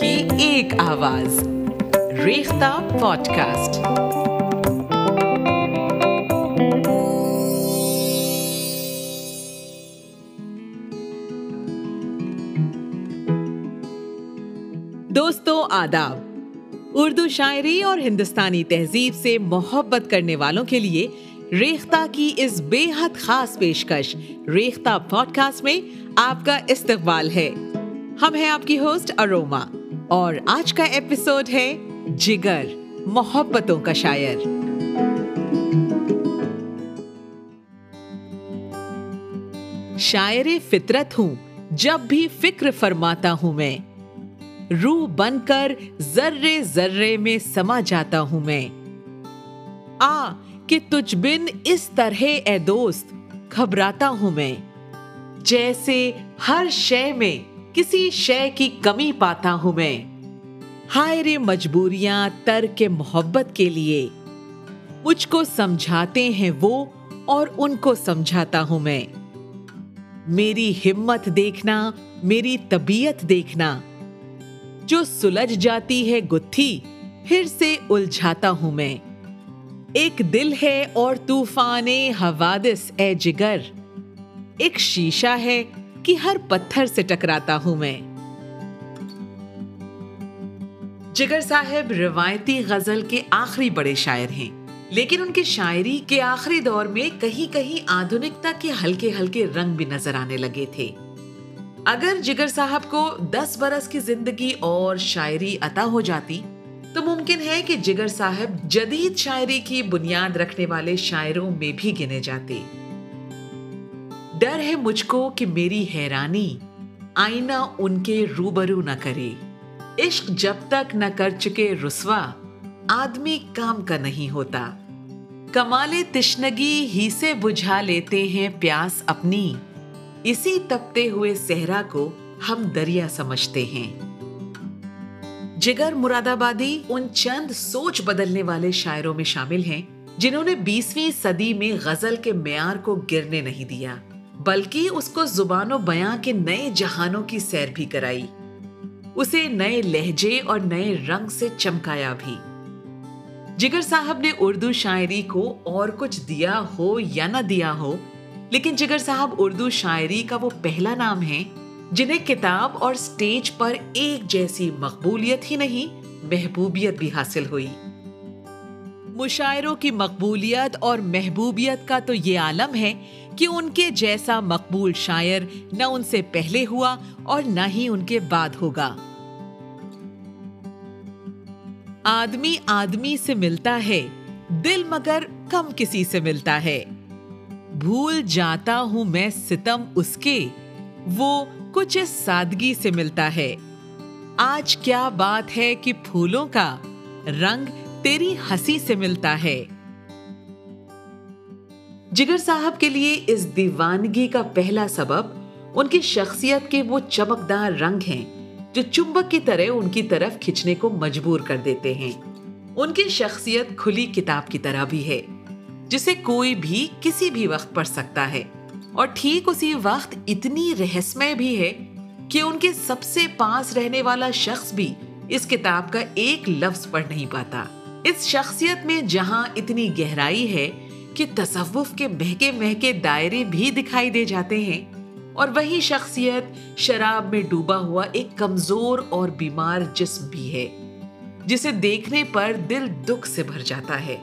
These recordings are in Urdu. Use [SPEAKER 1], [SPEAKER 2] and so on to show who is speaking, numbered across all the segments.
[SPEAKER 1] کی ایک آواز۔ ریختہ پوڈ کاسٹ دوستوں آداب۔ اردو شاعری اور ہندوستانی تہذیب سے محبت کرنے والوں کے لیے ریختہ کی اس بے حد خاص پیشکش ریختہ پوڈ کاسٹ میں آپ کا استقبال ہے۔ ہم ہیں آپ کی ہوسٹ اروما۔ اور آج کا ایپیسوڈ ہے جگر، محبتوں کا شاعر۔ شاعر فطرت ہوں، جب بھی فکر فرماتا ہوں میں۔ روح بن کر ذرے ذرے میں سما جاتا ہوں میں۔ آ، کہ تجھ بن اس طرح اے دوست، گھبراتا ہوں میں۔ جیسے ہر شے میں کسی شے کی کمی پاتا ہوں میں۔ ہائے مجبوریاں تر کے محبت کے لیے۔ مجھ کو سمجھاتے ہیں وہ اور ان کو سمجھاتا ہوں میں۔ میری ہمت دیکھنا، میری طبیعت دیکھنا۔ جو سلجھ جاتی ہے گتھی، پھر سے الجھاتا ہوں میں۔ ایک دل ہے اور طوفان حوادث، اے جگر۔ ایک شیشہ ہے کہ ہر پتھر سے ٹکراتا ہوں میں۔ جگر صاحب روایتی غزل کے آخری بڑے شاعر ہیں، لیکن ان کی شاعری کے آخری دور میں کہیں کہیں آدھنکتا کے ہلکے ہلکے رنگ بھی نظر آنے لگے تھے۔ اگر جگر صاحب کو دس برس کی زندگی اور شاعری عطا ہو جاتی، تو ممکن ہے کہ جگر صاحب جدید شاعری کی بنیاد رکھنے والے شاعروں میں بھی گنے جاتے۔ ڈر ہے مجھ کو کہ میری حیرانی آئینہ ان کے روبرو نہ کرے۔ عشق جب تک نہ کر چکے رسوا، آدمی کام کا نہیں ہوتا۔ کمال تشنگی ہی سے بجھا لیتے ہیں پیاس اپنی۔ اسی تپتے ہوئے صحرا کو ہم دریا سمجھتے ہیں۔ جگر مراد آبادی ان چند سوچ بدلنے والے شاعروں میں شامل ہیں جنہوں نے بیسویں صدی میں غزل کے معیار کو گرنے نہیں دیا۔ بلکہ اس کو زبان و بیاں کے نئے جہانوں کی سیر بھی کرائی۔ اسے نئے لہجے اور نئے رنگ سے چمکایا بھی۔ جگر صاحب نے اردو شاعری کو اور کچھ دیا ہو یا نہ دیا ہو، لیکن جگر صاحب اردو شاعری کا وہ پہلا نام ہے جنہیں کتاب اور سٹیج پر ایک جیسی مقبولیت ہی نہیں، محبوبیت بھی حاصل ہوئی۔ مشاعروں کی مقبولیت اور محبوبیت کا تو یہ عالم ہے کہ ان کے جیسا مقبول شاعر نہ ان سے پہلے ہوا اور نہ ہی ان کے بعد ہوگا۔ آدمی آدمی سے ملتا ہے، دل مگر کم کسی سے ملتا ہے۔ بھول جاتا ہوں میں ستم اس کے، وہ کچھ اس سادگی سے ملتا ہے۔ آج کیا بات ہے کہ پھولوں کا رنگ تیری ہنسی سے ملتا ہے۔ جگر صاحب کے لیے اس دیوانگی کا پہلا سبب ان کی شخصیت کے وہ چمکدار رنگ ہیں جو چمبک کی طرح ان کی طرف کھچنے کو مجبور کر دیتے ہیں۔ ان کی شخصیت کھلی کتاب کی طرح بھی ہے، جسے کوئی بھی کسی بھی وقت پڑھ سکتا ہے۔ اور ٹھیک اسی وقت اتنی رہسمے بھی ہے کہ ان کے سب سے پاس رہنے والا شخص بھی اس کتاب کا ایک لفظ پڑھ نہیں پاتا۔ اس شخصیت میں جہاں اتنی گہرائی ہے کہ تصوف کے مہکے مہکے دائرے بھی دکھائی دے جاتے ہیں، اور وہی شخصیت شراب میں ڈوبا ہوا ایک کمزور اور بیمار جسم بھی ہے، جسے دیکھنے پر دل دکھ سے بھر جاتا ہے۔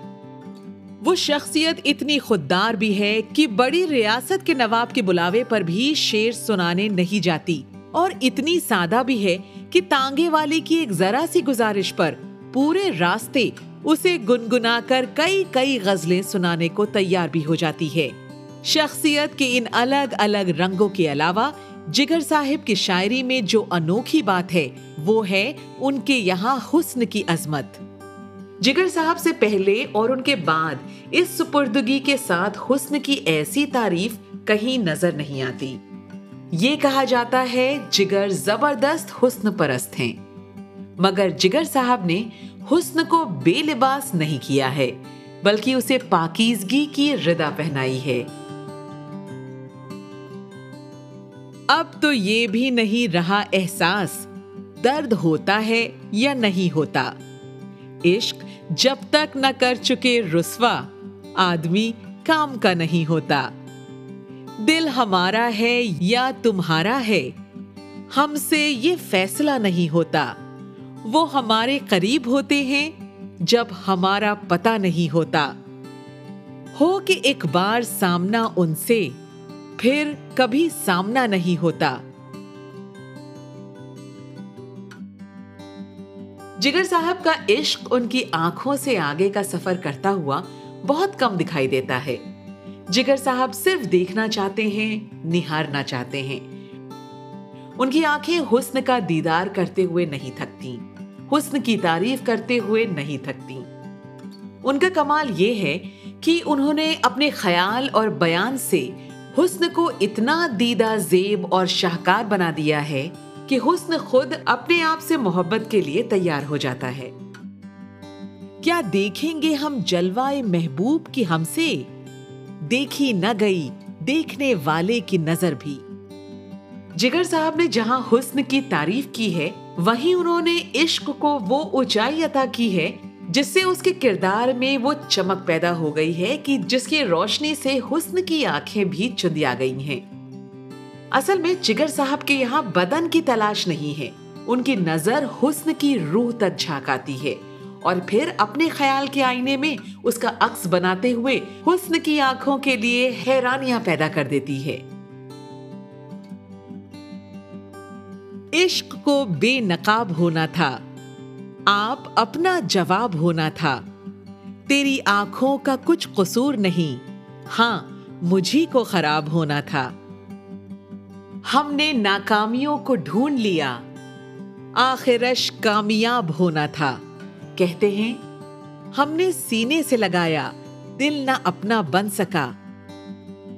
[SPEAKER 1] وہ شخصیت اتنی خوددار بھی ہے کہ بڑی ریاست کے نواب کے بلاوے پر بھی شیر سنانے نہیں جاتی، اور اتنی سادہ بھی ہے کہ تانگے والی کی ایک ذرا سی گزارش پر پورے راستے اسے گنگنا کر کئی کئی غزلیں سنانے کو تیار بھی ہو جاتی ہے۔ شخصیت کے ان الگ الگ رنگوں کے علاوہ، جگر صاحب کی شاعری میں جو انوکھی بات ہے، وہ ہے ان کے یہاں حسن کی عظمت۔ جگر صاحب سے پہلے اور ان کے بعد، اس سپردگی کے ساتھ حسن کی ایسی تعریف کہیں نظر نہیں آتی۔ یہ کہا جاتا ہے، جگر زبردست حسن پرست ہیں۔ مگر جگر صاحب نے حسن کو بے لباس نہیں کیا ہے، بلکہ اسے پاکیزگی کی ردا پہنائی ہے۔ اب تو یہ بھی نہیں رہا احساس، درد ہوتا ہے یا نہیں ہوتا۔ عشق جب تک نہ کر چکے رسوا، آدمی کام کا نہیں ہوتا۔ دل ہمارا ہے یا تمہارا ہے، ہم سے یہ فیصلہ نہیں ہوتا۔ وہ ہمارے قریب ہوتے ہیں جب ہمارا پتہ نہیں ہوتا۔ ہو کہ ایک بار سامنا ان سے، پھر کبھی سامنا نہیں ہوتا۔ جگر صاحب کا عشق ان کی آنکھوں سے آگے کا سفر کرتا ہوا بہت کم دکھائی دیتا ہے۔ جگر صاحب صرف دیکھنا چاہتے ہیں، نہارنا چاہتے ہیں۔ ان کی آنکھیں حسن کا دیدار کرتے ہوئے نہیں تھکتی حسن کی تعریف کرتے ہوئے نہیں تھکتی۔ ان کا کمال یہ ہے کہ انہوں نے اپنے خیال اور بیان سے حسن کو اتنا دیدہ زیب اور شاہکار بنا دیا ہے کہ حسن خود اپنے آپ سے محبت کے لیے تیار ہو جاتا ہے۔ کیا دیکھیں گے ہم جلوائے محبوب کی ہم سے؟ دیکھی نہ گئی دیکھنے والے کی نظر بھی۔ جگر صاحب نے جہاں حسن کی تعریف کی ہے وہیں انہوں نے عشق کو وہ اونچائی عطا کی ہے، جس سے اس کے کردار میں وہ چمک پیدا ہو گئی ہے کہ جس کی روشنی سے حسن کی آنکھیں بھی چندیا گئی ہیں۔ اصل میں جگر صاحب کے یہاں بدن کی تلاش نہیں ہے، ان کی نظر حسن کی روح تک جھانکاتی ہے۔ اور پھر اپنے خیال کے آئینے میں اس کا عکس بناتے ہوئے حسن کی آنکھوں کے لیے حیرانیاں پیدا کر دیتی ہے۔ عشق کو بے نقاب ہونا تھا۔ آپ اپنا جواب ہونا تھا۔ تیری آنکھوں کا کچھ قصور نہیں۔ ہاں مجھی کو خراب ہونا تھا۔ ہم نے ناکامیوں کو ڈھونڈ لیا۔ آخرش کامیاب ہونا تھا۔ کہتے ہیں، ہم نے سینے سے لگایا، دل نہ اپنا بن سکا۔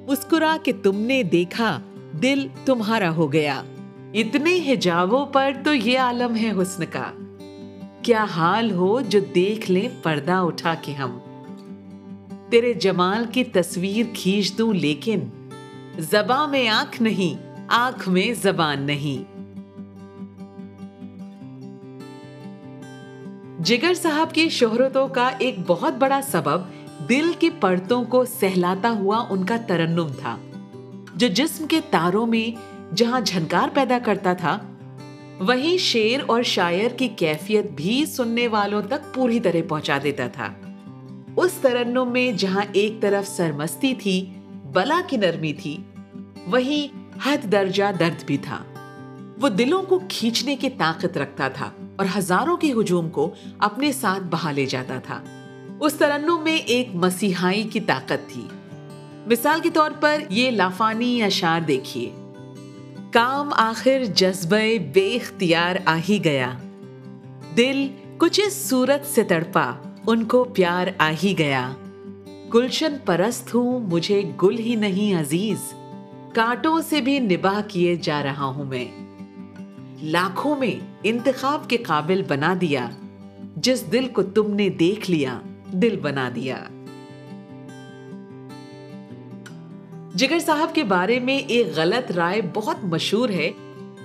[SPEAKER 1] مسکرا کہ تم نے دیکھا، دل تمہارا ہو گیا۔ اتنے حجابوں پر تو یہ عالم ہے حسن کا۔ کیا حال ہو جو دیکھ لیں پردہ اٹھا کے ہم۔ تیرے جمال کی تصویر کھینچ دوں لیکن زباں میں آنکھ نہیں، آنکھ میں زبان نہیں۔ جگر صاحب کی شہرتوں کا ایک بہت بڑا سبب دل کی پرتوں کو سہلاتا ہوا ان کا ترنم تھا، جو جسم کے تاروں میں جہاں جھنکار پیدا کرتا تھا، وہیں شیر اور شاعر کی کیفیت بھی سننے والوں تک پوری طرح پہنچا دیتا تھا۔ اس ترنم میں جہاں ایک طرف سرمستی تھی، بلا کی نرمی تھی، وہیں حد درجہ درد بھی تھا۔ وہ دلوں کو کھینچنے کی طاقت رکھتا تھا اور ہزاروں کے ہجوم کو اپنے ساتھ بہا لے جاتا تھا۔ اس ترنم میں ایک مسیحائی کی طاقت تھی۔ مثال کے طور پر یہ لافانی اشار دیکھیے۔ کام آخر جذبہ بے اختیار آ ہی گیا۔ دل کچھ اس صورت سے تڑپا، ان کو پیار آ ہی گیا۔ گلشن پرست ہوں، مجھے گل ہی نہیں عزیز۔ کانٹوں سے بھی نباہ کیے جا رہا ہوں میں۔ لاکھوں میں انتخاب کے قابل بنا دیا۔ جس دل کو تم نے دیکھ لیا، دل بنا دیا۔ جگر صاحب کے بارے میں ایک غلط رائے بہت مشہور ہے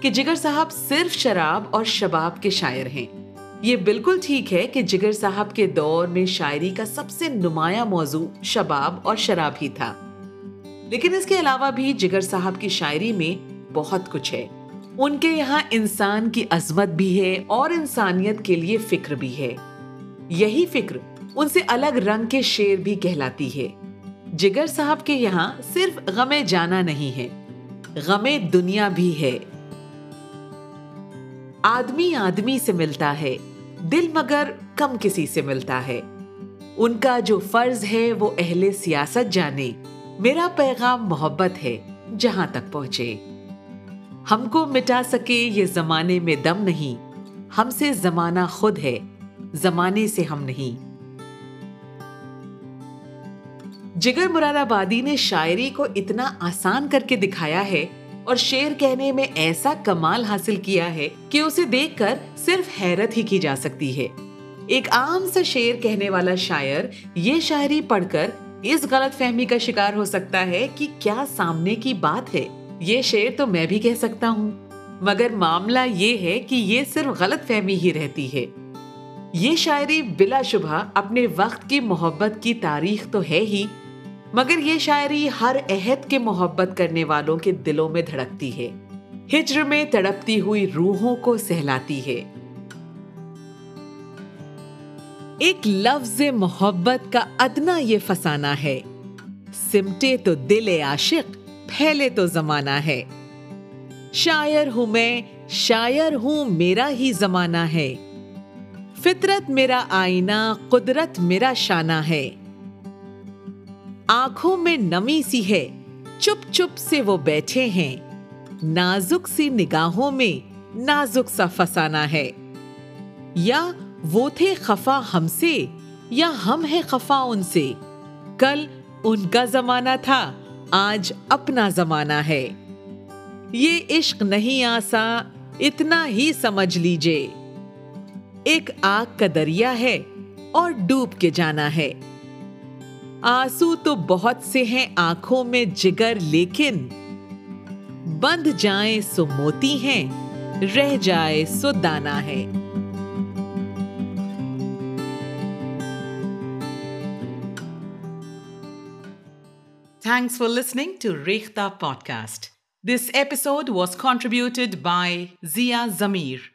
[SPEAKER 1] کہ جگر صاحب صرف شراب اور شباب کے شاعر ہیں۔ یہ بالکل ٹھیک ہے کہ جگر صاحب کے دور میں شاعری کا سب سے نمایاں موضوع شباب اور شراب ہی تھا۔ لیکن اس کے علاوہ بھی جگر صاحب کی شاعری میں بہت کچھ ہے۔ ان کے یہاں انسان کی عظمت بھی ہے اور انسانیت کے لیے فکر بھی ہے۔ یہی فکر ان سے الگ رنگ کے شیر بھی کہلاتی ہے۔ جگر صاحب کے یہاں صرف غم جانا نہیں ہے غم دنیا بھی ہے۔ آدمی آدمی سے ملتا ہے، دل مگر کم کسی سے ملتا ہے۔ ان کا جو فرض ہے وہ اہل سیاست جانے، میرا پیغام محبت ہے، جہاں تک پہنچے۔ ہم کو مٹا سکے یہ زمانے میں دم نہیں، ہم سے زمانہ خود ہے، زمانے سے ہم نہیں۔ جگر مراد آبادی نے شاعری کو اتنا آسان کر کے دکھایا ہے اور شعر کہنے میں ایسا کمال حاصل کیا ہے کہ اسے دیکھ کر صرف حیرت ہی کی جا سکتی ہے۔ ایک عام سا شعر کہنے والا شاعر یہ شاعری پڑھ کر اس غلط فہمی کا شکار ہو سکتا ہے کہ کیا سامنے کی بات ہے۔ یہ شعر تو میں بھی کہہ سکتا ہوں، مگر معاملہ یہ ہے کہ یہ صرف غلط فہمی ہی رہتی ہے۔ یہ شاعری بلا شبہ اپنے وقت کی محبت کی تاریخ تو ہے ہی مگر یہ شاعری ہر عہد کے محبت کرنے والوں کے دلوں میں دھڑکتی ہے۔ ہجر میں تڑپتی ہوئی روحوں کو سہلاتی ہے۔ ایک لفظ محبت کا ادنا یہ فسانہ ہے۔ سمٹے تو دل عاشق، پھیلے تو زمانہ ہے۔ شاعر ہوں میں، شاعر ہوں میرا ہی زمانہ ہے۔ فطرت میرا آئینہ، قدرت میرا شانہ ہے۔ آنکھوں میں نمی سی ہے۔ چپ چپ سے وہ بیٹھے ہیں۔ نازک سی نگاہوں میں نازک سا فسانہ ہے۔ یا وہ تھے خفا ہم سے یا ہم ہے خفا ان سے۔ کل ان کا زمانہ تھا، آج اپنا زمانہ ہے۔ یہ عشق نہیں آسا، اتنا ہی سمجھ لیجے ایک آگ کا دریا ہے اور ڈوب کے جانا ہے۔ آنسو تو بہت سے ہیں آنکھوں میں جگر لیکن بند جائیں سو موتی ہیں رہ جائے سو دانا ہے thanks for listening to Rekhta podcast this episode was contributed by Zia Zamir